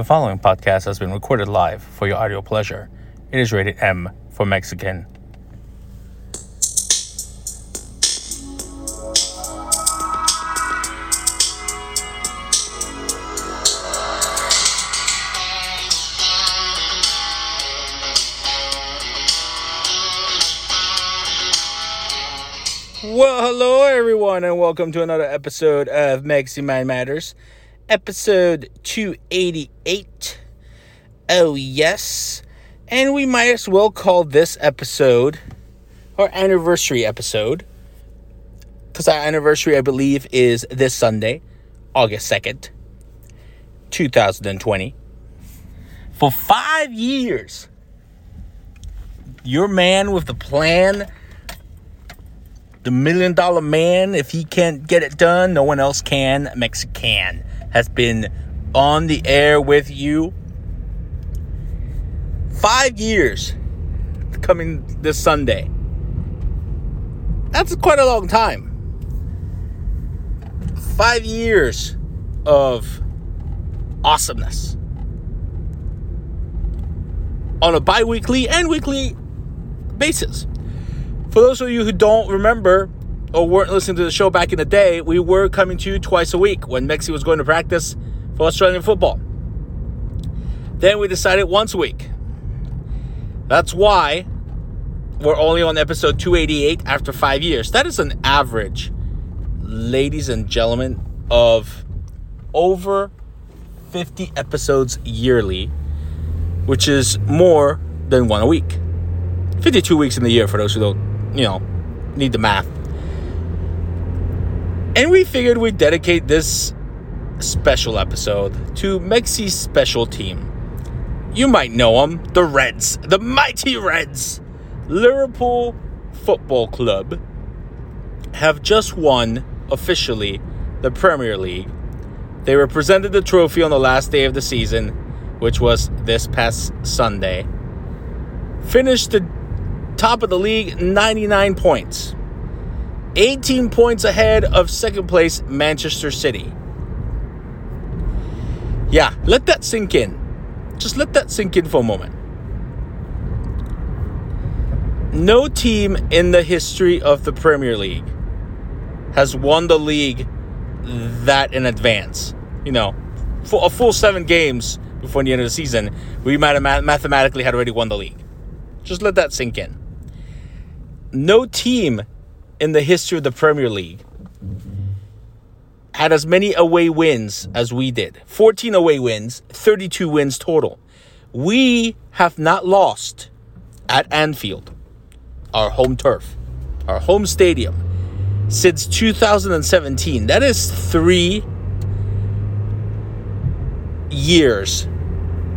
The following podcast has been recorded live for your audio pleasure. It is rated M for Mexican. Well, hello everyone, and welcome to another episode of Mexi Mind Matters, episode 288. Oh, yes. And we might as well call this episode our anniversary episode. Because our anniversary, I believe, is this Sunday, August 2nd, 2020. For five years, your man with the plan the million dollar man, if he can't get it done, no one else can. Mexican has been on the air with you. Five years coming this Sunday. That's quite a long time. Five years of awesomeness on a bi weekly and weekly basis. For those of you who don't remember or weren't listening to the show back in the day, we were coming to you twice a week when Mexi was going to practice for Australian football. Then we decided once a week. That's why we're only on episode 288 after five years. That is an average, ladies and gentlemen, of over 50 episodes yearly, which is more than one a week. 52 weeks in the year for those who don't you know, need the math. And we figured we'd dedicate this special episode to Mexi's special team. You might know them, the Reds, the mighty Reds. Liverpool Football Club have just won officially the Premier League. They represented the trophy on the last day of the season, which was this past Sunday. Finished the top of the league, 99 points. 18 points ahead of second place Manchester City. Yeah, let that sink in. Just let that sink in for a moment. No team in the history of the Premier League has won the league that in advance. You know, for a full seven games before the end of the season, we might have mathematically had already won the league. Just let that sink in no team in the history of the Premier League had as many away wins as we did 14 away wins, 32 wins total. We have not lost at Anfield, our home turf, our home stadium, since 2017. That is three years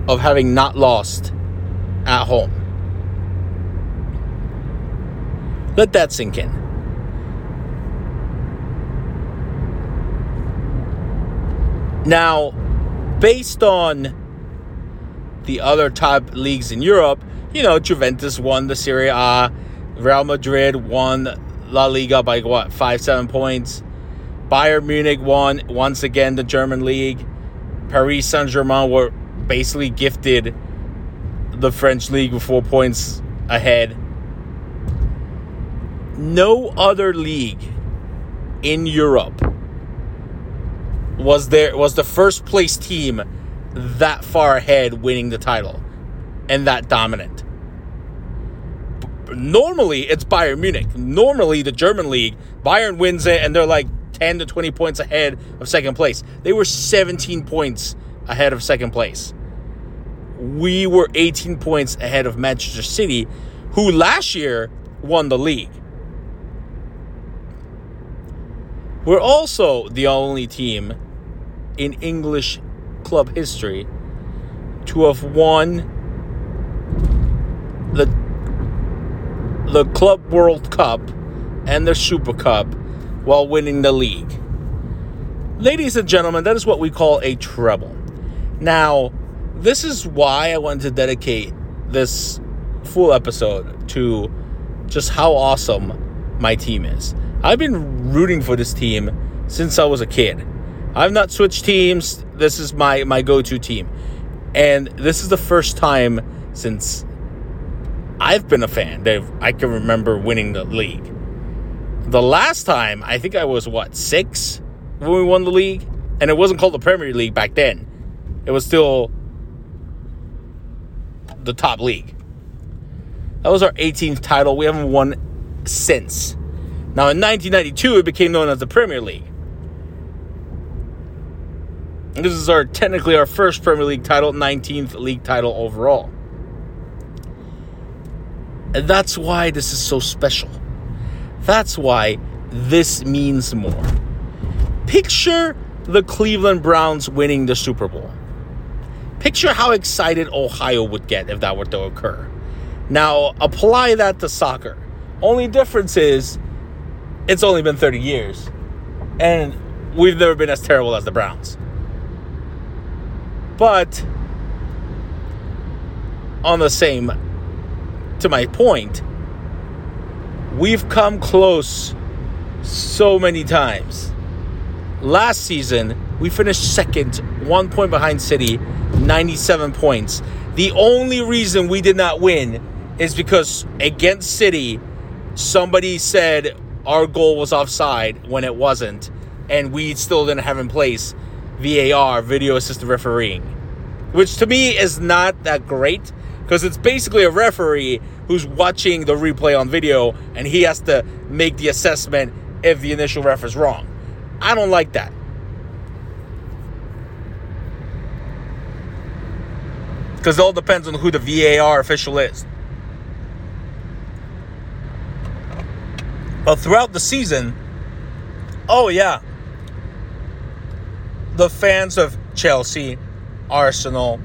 of having not lost at home. Let that sink in. Now, based on the other top leagues in Europe, you know, Juventus won the Serie A, Real Madrid won La Liga by what, five, seven points. Bayern Munich won once again the German league. Paris Saint Germain were basically gifted the French league with four points ahead no other league in Europe was there was the first place team that far ahead winning the title and that dominant. Normally it's Bayern Munich. Normally the German league, Bayern wins it and they're like 10 to 20 points ahead of second place. They were 17 points ahead of second place. We were 18 points ahead of Manchester City, who last year won the league. We're also the only team in English club history to have won the the Club World Cup and the Super Cup while winning the league. Ladies and gentlemen, that is what we call a treble. Now, this is why I wanted to dedicate this full episode to just how awesome my team is. I've been rooting for this team since I was a kid. I've not switched teams. This is my, my go to team. And this is the first time since I've been a fan that I can remember winning the league. The last time, I think I was what, six when we won the league? And it wasn't called the Premier League back then, it was still the top league. That was our 18th title. We haven't won since. Now, in 1992, it became known as the Premier League. This is our technically our first Premier League title, 19th league title overall. And that's why this is so special. That's why this means more. Picture the Cleveland Browns winning the Super Bowl. Picture how excited Ohio would get if that were to occur. Now, apply that to soccer. Only difference is it's only been 30 years, and we've never been as terrible as the Browns. But on the same, to my point, we've come close so many times. Last season, we finished second, one point behind City, 97 points. The only reason we did not win is because against City, somebody said our goal was offside when it wasn't, and we still didn't have in place VAR, video assistant refereeing, which to me is not that great because it's basically a referee who's watching the replay on video and he has to make the assessment if the initial ref is wrong. I don't like that. Because it all depends on who the VAR official is. But throughout the season, oh yeah, the fans of Chelsea, Arsenal,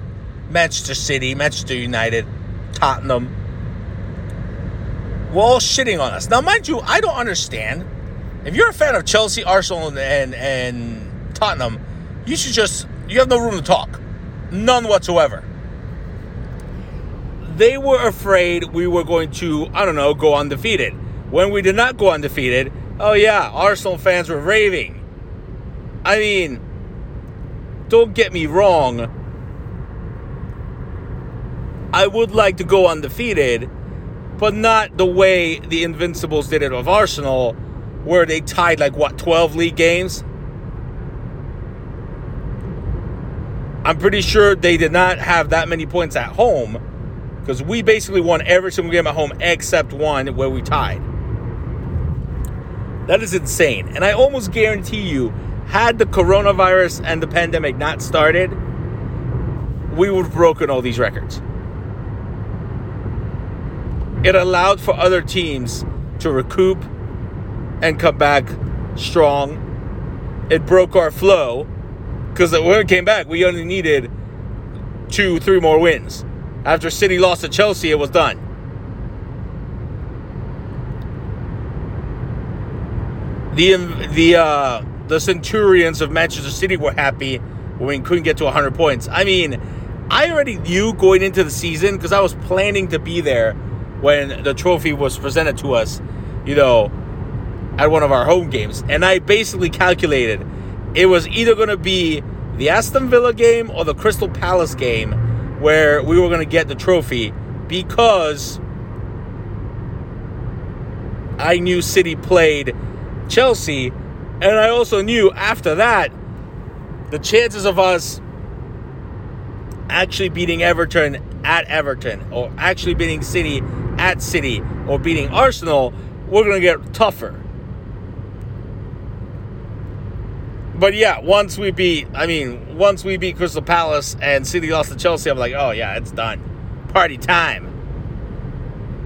Manchester City, Manchester United, Tottenham, were all shitting on us. Now, mind you, I don't understand. If you're a fan of Chelsea, Arsenal, and and Tottenham, you should just you have no room to talk, none whatsoever. They were afraid we were going to, I don't know, go undefeated when we did not go undefeated, oh yeah, Arsenal fans were raving. I mean, don't get me wrong. I would like to go undefeated, but not the way the Invincibles did it of Arsenal, where they tied like what, 12 league games? I'm pretty sure they did not have that many points at home because we basically won every single game at home except one where we tied. That is insane. And I almost guarantee you, had the coronavirus and the pandemic not started, we would have broken all these records. It allowed for other teams to recoup and come back strong. It broke our flow because when we came back, we only needed two, three more wins. After City lost to Chelsea, it was done. The the uh, the Centurions of Manchester City were happy when we couldn't get to 100 points. I mean, I already knew going into the season because I was planning to be there when the trophy was presented to us, you know, at one of our home games. And I basically calculated it was either going to be the Aston Villa game or the Crystal Palace game where we were going to get the trophy because I knew City played Chelsea. And I also knew after that, the chances of us actually beating Everton at Everton, or actually beating City at City, or beating Arsenal, we're going to get tougher. But yeah, once we beat, I mean, once we beat Crystal Palace and City lost to Chelsea, I'm like, oh yeah, it's done. Party time.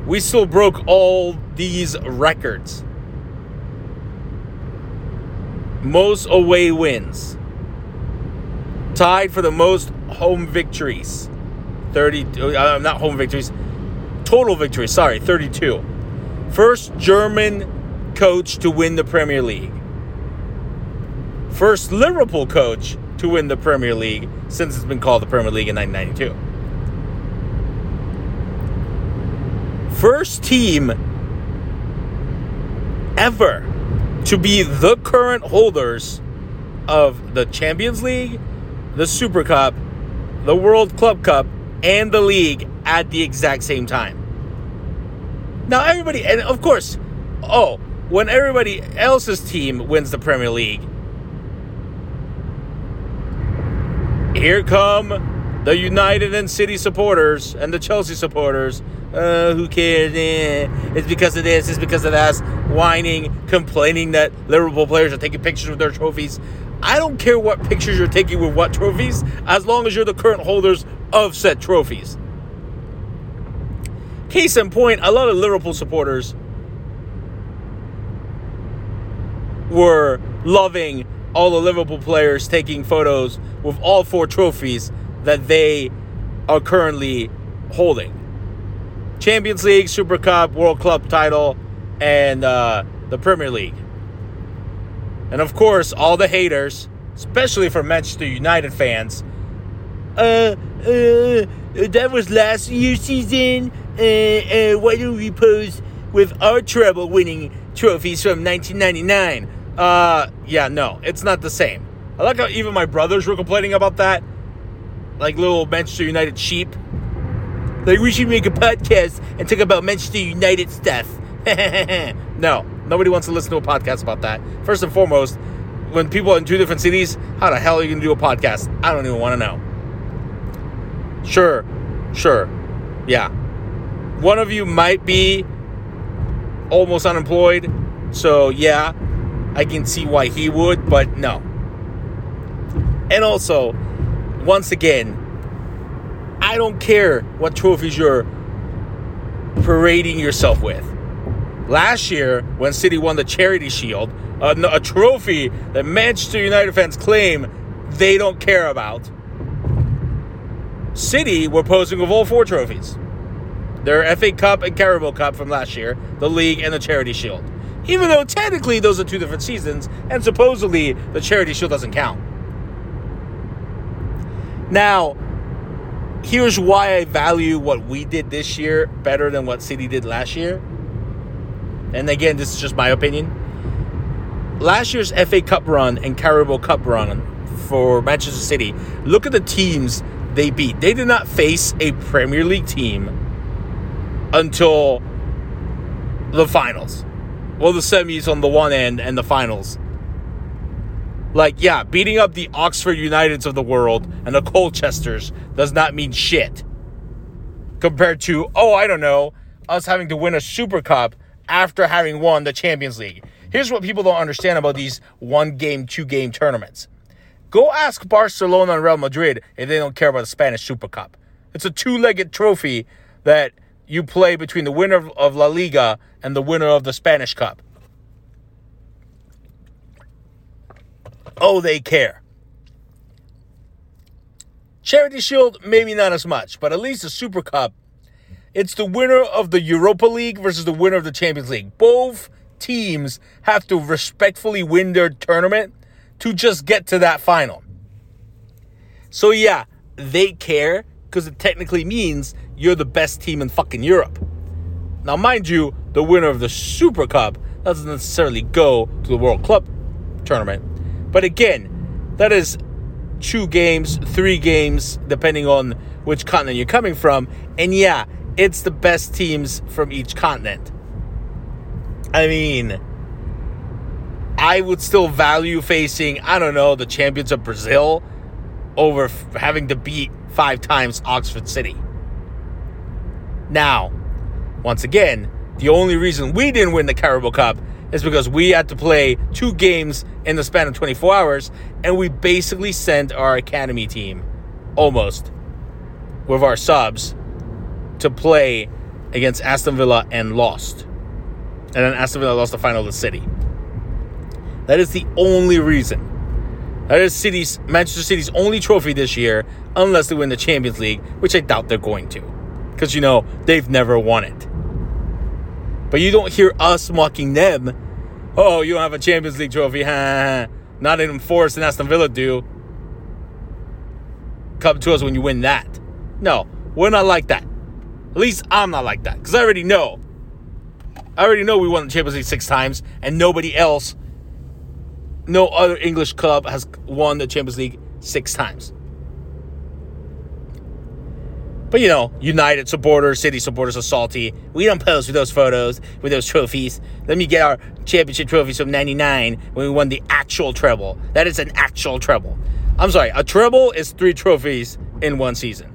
We still broke all these records most away wins. Tied for the most home victories. 30, uh, not home victories, total victories, sorry, 32. First German coach to win the Premier League. First Liverpool coach to win the Premier League since it's been called the Premier League in 1992. First team ever to be the current holders of the Champions League, the Super Cup, the World Club Cup and the league at the exact same time. Now, everybody, and of course, oh, when everybody else's team wins the Premier League, here come the United and City supporters and the Chelsea supporters. Uh, who cares? Eh, it's because of this, it's because of that. Whining, complaining that Liverpool players are taking pictures with their trophies. I don't care what pictures you're taking with what trophies, as long as you're the current holders of said trophies. Case in point, a lot of Liverpool supporters were loving all the Liverpool players taking photos with all four trophies that they are currently holding Champions League, Super Cup, World Club title, and uh, the Premier League. And of course, all the haters, especially for Manchester United fans, uh, uh, that was last year's season. Uh, uh, why don't we pose with our treble winning trophies from 1999? Uh, yeah, no, it's not the same. I like how even my brothers were complaining about that. Like little Manchester United sheep. Like, we should make a podcast and talk about Manchester United stuff. no, nobody wants to listen to a podcast about that. First and foremost, when people are in two different cities, how the hell are you going to do a podcast? I don't even want to know. Sure, sure, yeah. One of you might be almost unemployed, so yeah, I can see why he would, but no. And also, once again, I don't care what trophies you're parading yourself with. Last year, when City won the Charity Shield, a, a trophy that Manchester United fans claim they don't care about, City were posing with all four trophies their FA Cup and Carabao Cup from last year, the League, and the Charity Shield. Even though technically those are two different seasons, and supposedly the Charity Shield doesn't count. Now, here's why I value what we did this year better than what City did last year. And again, this is just my opinion. Last year's FA Cup run and Carabao Cup run for Manchester City, look at the teams they beat. They did not face a Premier League team until the finals. Well, the semis on the one end and the finals. Like, yeah, beating up the Oxford Uniteds of the world and the Colchesters does not mean shit. Compared to, oh, I don't know, us having to win a Super Cup after having won the Champions League. Here's what people don't understand about these one game, two game tournaments. Go ask Barcelona and Real Madrid if they don't care about the Spanish Super Cup. It's a two legged trophy that you play between the winner of La Liga and the winner of the Spanish Cup. Oh, they care. Charity Shield, maybe not as much, but at least the Super Cup, it's the winner of the Europa League versus the winner of the Champions League. Both teams have to respectfully win their tournament to just get to that final. So, yeah, they care because it technically means you're the best team in fucking Europe. Now, mind you, the winner of the Super Cup doesn't necessarily go to the World Club tournament. But again, that is two games, three games, depending on which continent you're coming from. And yeah, it's the best teams from each continent. I mean, I would still value facing, I don't know, the champions of Brazil over f- having to beat five times Oxford City. Now, once again, the only reason we didn't win the Carabao Cup is because we had to play two games in the span of 24 hours, and we basically sent our academy team almost with our subs to play against Aston Villa and lost. And then Aston Villa lost the final to City. That is the only reason. That is City's Manchester City's only trophy this year, unless they win the Champions League, which I doubt they're going to. Because you know, they've never won it. But you don't hear us mocking them. Oh, you don't have a Champions League trophy. Nottingham Forest and Aston Villa do. Come to us when you win that. No, we're not like that. At least I'm not like that. Because I already know. I already know we won the Champions League six times, and nobody else, no other English club has won the Champions League six times. But you know, United supporters, City supporters are salty. We don't pose with those photos, with those trophies. Let me get our championship trophies from 99 when we won the actual treble. That is an actual treble. I'm sorry, a treble is three trophies in one season.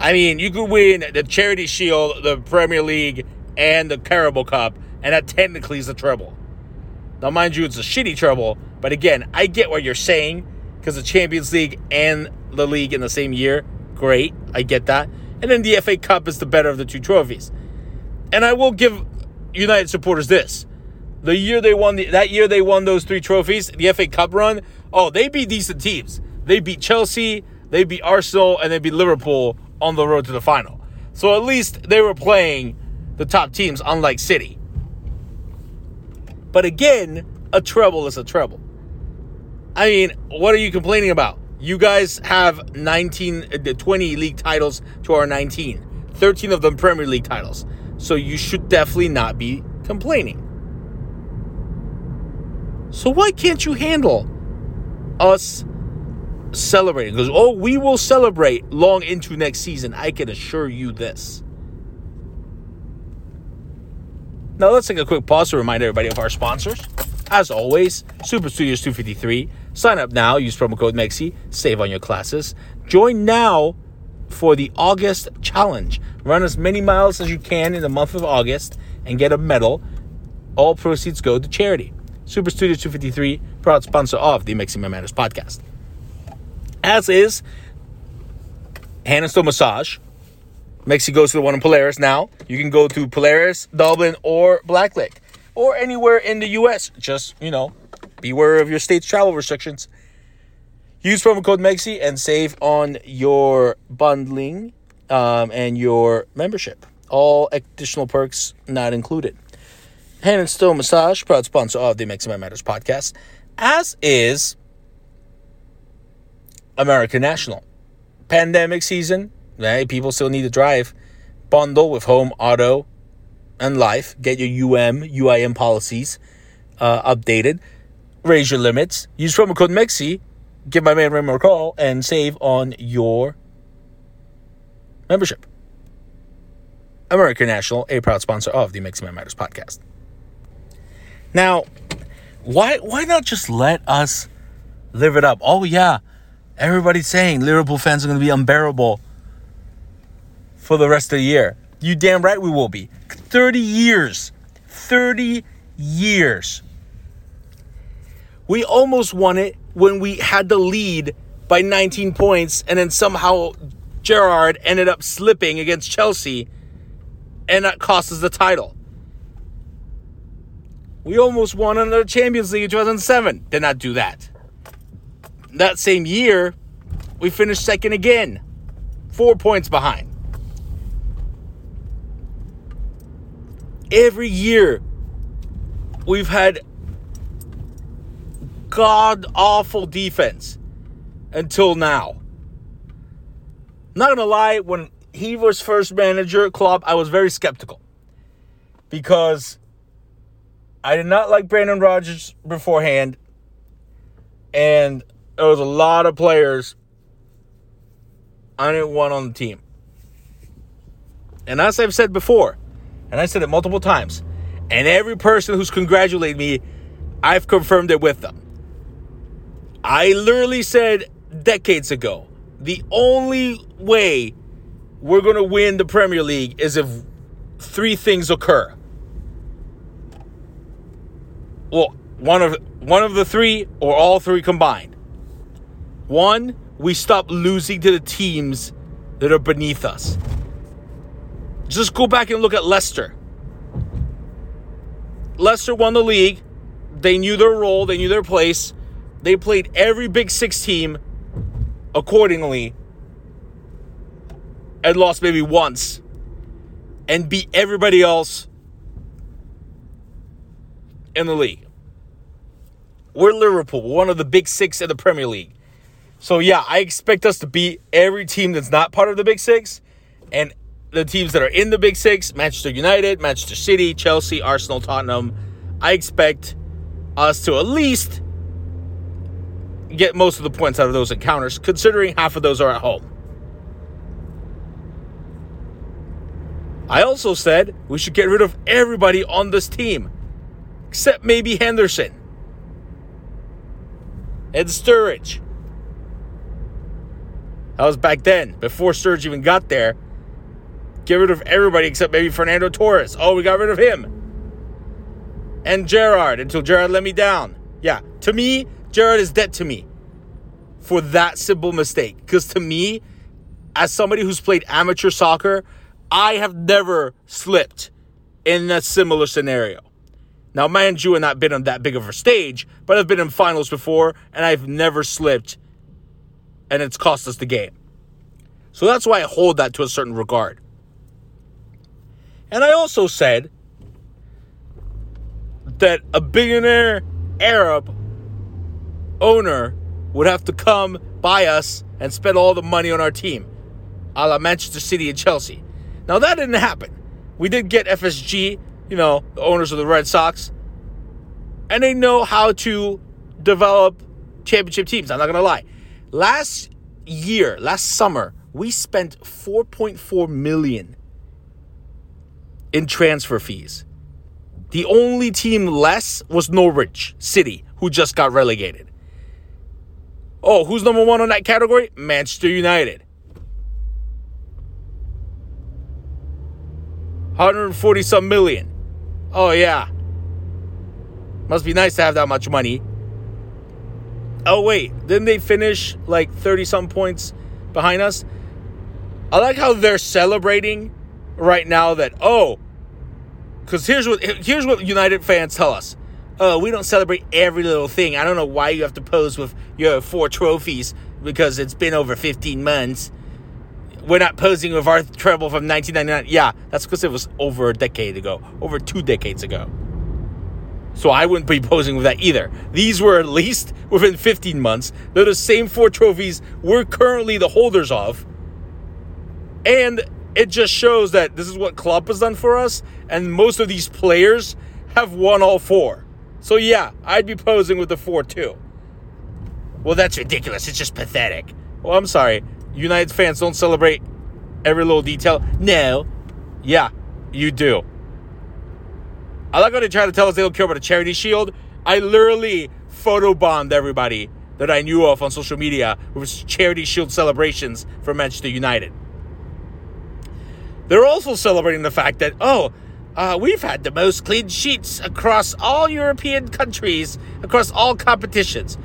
I mean, you could win the Charity Shield, the Premier League, and the Carabao Cup, and that technically is a treble. Now, mind you, it's a shitty treble, but again, I get what you're saying because the Champions League and the league in the same year Great, I get that. And then the FA Cup is the better of the two trophies. And I will give United supporters this. The year they won the, that year they won those three trophies, the FA Cup run, oh, they beat decent teams. They beat Chelsea, they beat Arsenal, and they beat Liverpool on the road to the final. So at least they were playing the top teams, unlike City. But again, a treble is a treble. I mean, what are you complaining about? You guys have 19, uh, 20 league titles to our 19, 13 of them Premier League titles. So you should definitely not be complaining. So why can't you handle us celebrating? Because, oh, we will celebrate long into next season. I can assure you this. Now, let's take a quick pause to remind everybody of our sponsors. As always, Super Studios 253 Sign up now, use promo code MEXI, save on your classes. Join now for the August challenge. Run as many miles as you can in the month of August and get a medal. All proceeds go to charity. Super Studios 253, proud sponsor of the Mexi Mind Matters podcast. As is Hand and Stone Massage. Mexi goes to the one in Polaris now. You can go to Polaris, Dublin, or Blacklick, or anywhere in the U.S. Just, you know, Beware of your state's travel restrictions. Use promo code MEXI and save on your bundling um, and your membership. All additional perks not included. Hand and Stone Massage, proud sponsor of the Mexi Mind Matters podcast, as is American National. Pandemic season, hey, people still need to drive. Bundle with home, auto, and life. Get your UM, UIM policies uh, updated raise your limits. Use promo code MEXI. Give my man Raymond a call and save on your membership. American National, a proud sponsor of the Mexi Mind Matters podcast. Now, why why not just let us live it up? Oh yeah, everybody's saying Liverpool fans are going to be unbearable for the rest of the year. You damn right we will be. 30 years. 30 years we almost won it when we had the lead by 19 points, and then somehow Gerrard ended up slipping against Chelsea, and that cost us the title. We almost won another Champions League in 2007. Did not do that. That same year, we finished second again, four points behind. Every year, we've had god awful defense until now. Not gonna lie, when he was first manager, Klopp, I was very skeptical because I did not like Brendan Rodgers beforehand, and there was a lot of players I didn't want on the team. And as I've said before, and I said it multiple times, and every person who's congratulated me, I've confirmed it with them. I literally said decades ago the only way we're going to win the Premier League is if three things occur. Well, one of one of the three or all three combined. One, we stop losing to the teams that are beneath us. Just go back and look at Leicester. Leicester won the league. They knew their role, they knew their place. They played every Big Six team accordingly and lost maybe once and beat everybody else in the league. We're Liverpool, one of the big six in the Premier League. So, yeah, I expect us to beat every team that's not part of the big six and the teams that are in the big six Manchester United, Manchester City, Chelsea, Arsenal, Tottenham. I expect us to at least get most of the points out of those encounters, considering half of those are at home. I also said we should get rid of everybody on this team, except maybe Henderson and Sturridge. That was back then, before Sturridge even got there. Get rid of everybody except maybe Fernando Torres. Oh, we got rid of him. And Gerrard until Gerrard let me down. Yeah, to me, Gerrard is dead to me for that simple mistake. Because to me, as somebody who's played amateur soccer, I have never slipped in a similar scenario. Now, mind you, I've not been on that big of a stage, but I've been in finals before, and I've never slipped, and it's cost us the game. So that's why I hold that to a certain regard. And I also said that a billionaire Arab owner would have to come buy us and spend all the money on our team, a la Manchester City and Chelsea. Now, that didn't happen. We did get FSG, you know, the owners of the Red Sox, and they know how to develop championship teams. I'm not going to lie. Last year, last summer, we spent 4.4 million in transfer fees. The only team less was Norwich City, who just got relegated. Oh, who's number one on that category? Manchester United. 140 some million. Oh, yeah. Must be nice to have that much money. Oh, wait. Didn't they finish like 30 some points behind us? I like how they're celebrating right now that, oh, because here's what here's what United fans tell us. Oh, we don't celebrate every little thing. I don't know why you have to pose with your four trophies because it's been over 15 months we're not posing with our treble from 1999. Yeah, that's because it was over a decade ago, over two decades ago. So I wouldn't be posing with that either. These were at least within 15 months. They're the same four trophies we're currently the holders of. And it just shows that this is what Klopp has done for us, and most of these players have won all four. So yeah, I'd be posing with the four too. Well, that's ridiculous. It's just pathetic. Well, I'm sorry. United fans don't celebrate every little detail. No. Yeah, you do. I like how they try to tell us they don't care about a charity shield. I literally photobombed everybody that I knew of on social media with charity shield celebrations for Manchester United. They're also celebrating the fact that, oh, uh, we've had the most clean sheets across all European countries, across all competitions.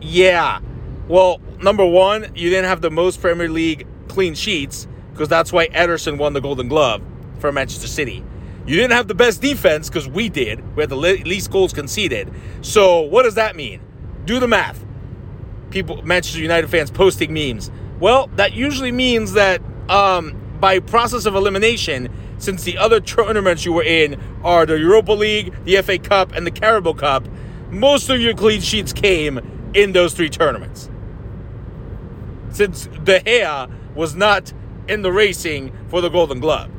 Yeah. Well, number one, you didn't have the most Premier League clean sheets because that's why Ederson won the Golden Glove for Manchester City. You didn't have the best defense because we did. We had the least goals conceded. So what does that mean? Do the math. People, Manchester United fans posting memes. Well, that usually means that um, by process of elimination, since the other tournaments you were in are the Europa League, the FA Cup, and the Carabao Cup, most of your clean sheets came in those three tournaments since De Gea was not in the racing for the Golden Glove.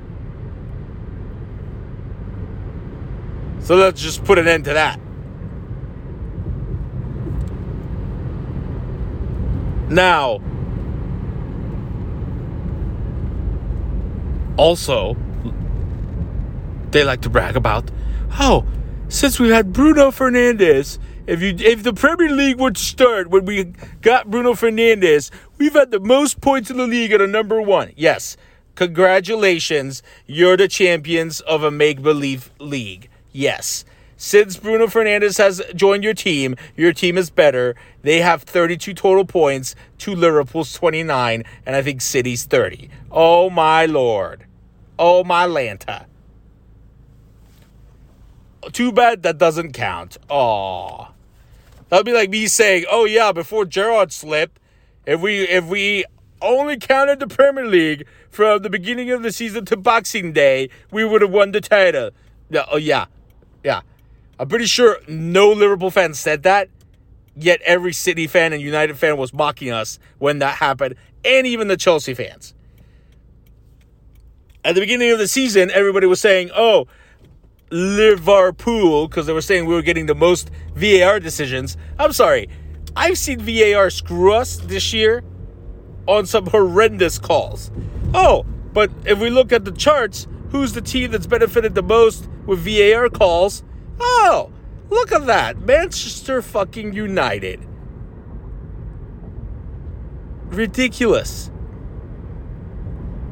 So let's just put an end to that. Now, also, they like to brag about, oh, since we had Bruno Fernandes, if you if the Premier League would start when we got Bruno Fernandes, we've had the most points in the league at a number one. Yes, congratulations, you're the champions of a make believe league. Yes. Since Bruno Fernandes has joined your team, your team is better. They have 32 total points to Liverpool's 29, and I think City's 30. Oh my lord. Oh my Lanta. Too bad that doesn't count. Aw. That would be like me saying, "Oh yeah, before Gerrard slipped, if we if we only counted the Premier League from the beginning of the season to Boxing Day, we would have won the title." Yeah, oh yeah, yeah. I'm pretty sure no Liverpool fan said that. Yet every City fan and United fan was mocking us when that happened, and even the Chelsea fans. At the beginning of the season, everybody was saying, "Oh, Liverpool because they were saying we were getting the most VAR decisions. I'm sorry. I've seen VAR screw us this year on some horrendous calls. Oh, But if we look at the charts, who's the team that's benefited the most with VAR calls? Oh, look at that. Manchester fucking United. Ridiculous.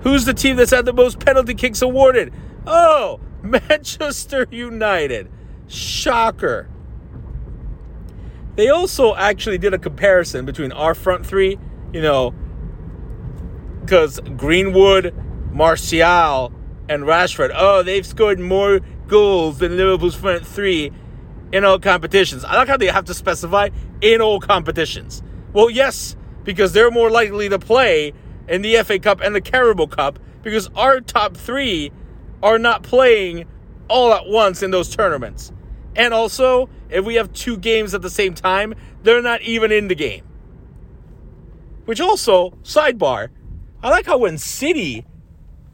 Who's the team that's had the most penalty kicks awarded? Oh, Manchester United. Shocker. They also actually did a comparison between our front three, you know, because Greenwood, Martial, and Rashford, oh, they've scored more goals than Liverpool's front three in all competitions. I like how they have to specify in all competitions. Well, yes, because they're more likely to play in the FA Cup and the Carabao Cup because our top three are not playing all at once in those tournaments. And also, if we have two games at the same time, they're not even in the game. Which also, sidebar, I like how when City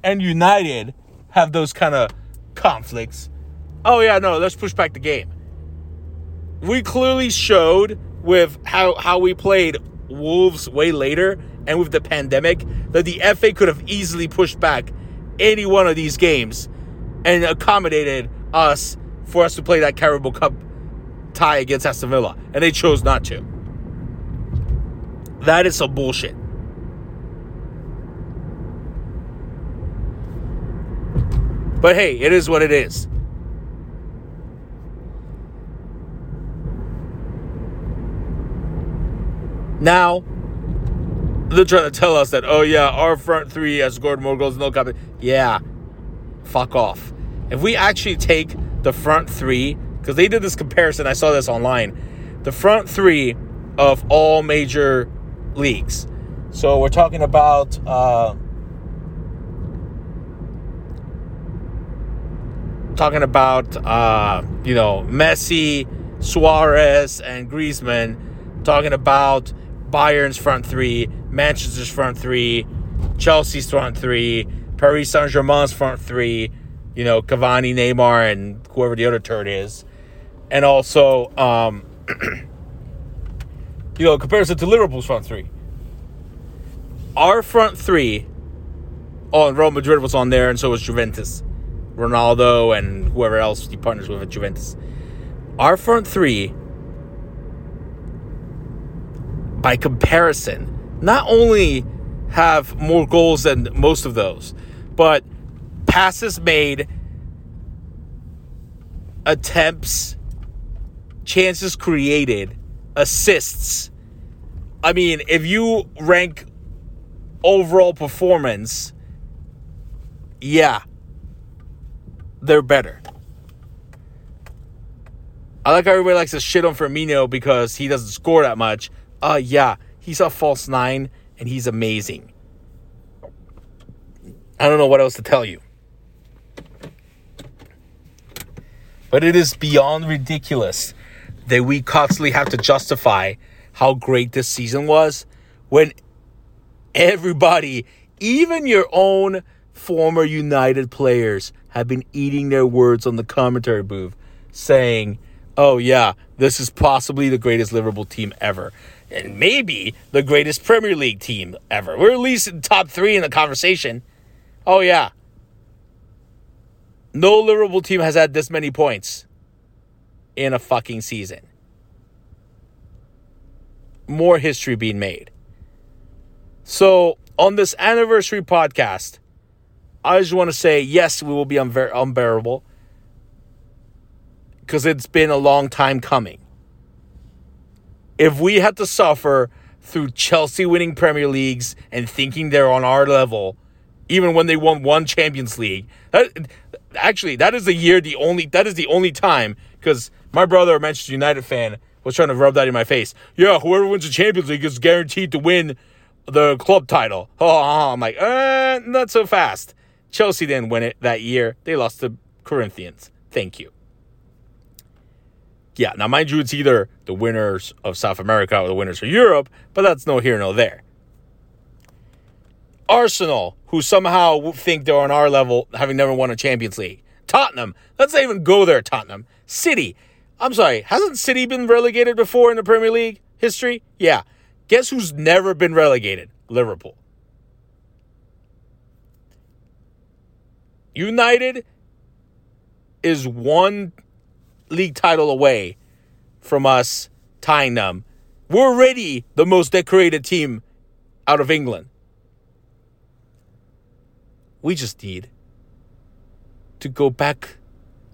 and United have those kind of conflicts, oh yeah, no, let's push back the game. We clearly showed with how, how we played Wolves way later and with the pandemic that the FA could have easily pushed back any one of these games and accommodated us for us to play that Carabao Cup tie against Aston Villa. And they chose not to. That is some bullshit. But hey, it is what it is. Now, they're trying to tell us that, oh yeah, our front three has scored more goals than no copy. Yeah, fuck off. If we actually take the front three, because they did this comparison, I saw this online, the front three of all major leagues. So we're talking about uh, talking about uh, you know Messi, Suarez, and Griezmann. Talking about Bayern's front three, Manchester's front three, Chelsea's front three, Paris Saint Germain's front three, you know, Cavani, Neymar, and whoever the other third is. And also, um, you know, comparison to Liverpool's front three. Our front three, oh, and Real Madrid was on there, and so was Juventus. Ronaldo and whoever else he partners with at Juventus. Our front three by comparison, not only have more goals than most of those, but passes made, attempts, chances created, assists. I mean, if you rank overall performance, yeah, they're better. I like how everybody likes to shit on Firmino because he doesn't score that much uh, yeah, he's a false nine and he's amazing. I don't know what else to tell you. But it is beyond ridiculous that we constantly have to justify how great this season was when everybody, even your own former United players, have been eating their words on the commentary booth saying, oh, yeah, this is possibly the greatest Liverpool team ever and maybe the greatest Premier League team ever. We're at least in top three in the conversation. Oh, yeah. No Liverpool team has had this many points in a fucking season. More history being made. So, on this anniversary podcast, I just want to say yes, we will be unbear- unbearable because it's been a long time coming if we had to suffer through Chelsea winning Premier Leagues and thinking they're on our level, even when they won one Champions League, that actually that is the year the only that is the only time because my brother, a Manchester United fan, was trying to rub that in my face. Yeah, whoever wins the Champions League is guaranteed to win the club title. Oh, I'm like, uh, not so fast. Chelsea didn't win it that year. They lost to Corinthians. Thank you. Yeah, now mind you, it's either the winners of South America or the winners of Europe, but that's no here, no there. Arsenal, who somehow think they're on our level, having never won a Champions League. Tottenham, let's not even go there, Tottenham. City, I'm sorry, hasn't City been relegated before in the Premier League history? Yeah. Guess who's never been relegated? Liverpool. United is one league title away from us tying them. We're already the most decorated team out of England. We just need to go back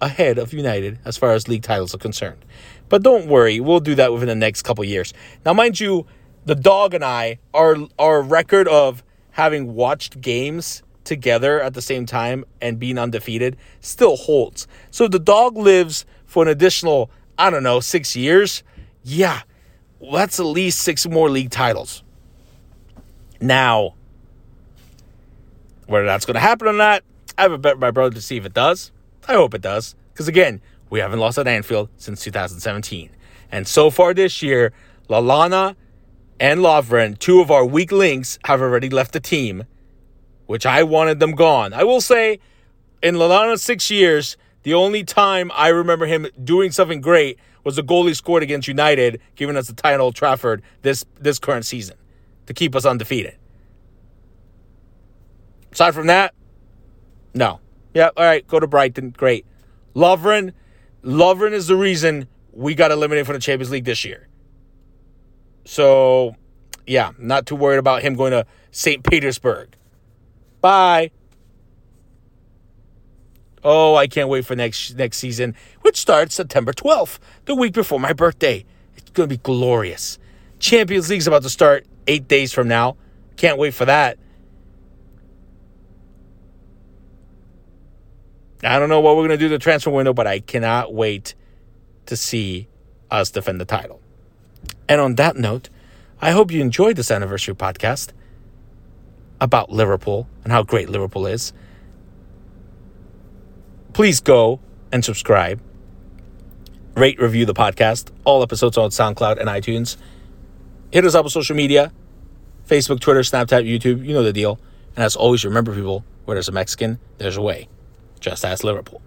ahead of United as far as league titles are concerned. But don't worry, we'll do that within the next couple years. Now, mind you, the dog and I, our our record of having watched games together at the same time and being undefeated still holds. So the dog lives for an additional, I don't know, six years. Yeah, well, that's at least six more league titles. Now, whether that's going to happen or not, I have a bet with my brother to see if it does. I hope it does. Because again, we haven't lost at Anfield since 2017. And so far this year, Lallana and Lovren, two of our weak links, have already left the team, which I wanted them gone. I will say, in Lallana's six years, the only time I remember him doing something great was the goal he scored against United, giving us the tie at Old Trafford this, this current season to keep us undefeated. Aside from that, no. Yeah, all right, go to Brighton. Great. Lovren, Lovren is the reason we got eliminated from the Champions League this year. So, yeah, not too worried about him going to St. Petersburg. Bye. Oh, I can't wait for next next season, which starts September 12th, the week before my birthday. It's going to be glorious. Champions League's about to start 8 days from now. Can't wait for that. I don't know what we're going to do the transfer window, but I cannot wait to see us defend the title. And on that note, I hope you enjoyed this anniversary podcast about Liverpool and how great Liverpool is. Please go and subscribe, rate, review the podcast. All episodes on SoundCloud and iTunes. Hit us up on social media Facebook, Twitter, Snapchat, YouTube. You know the deal. And as always, remember, people, where there's a Mexican, there's a way. Just ask Liverpool.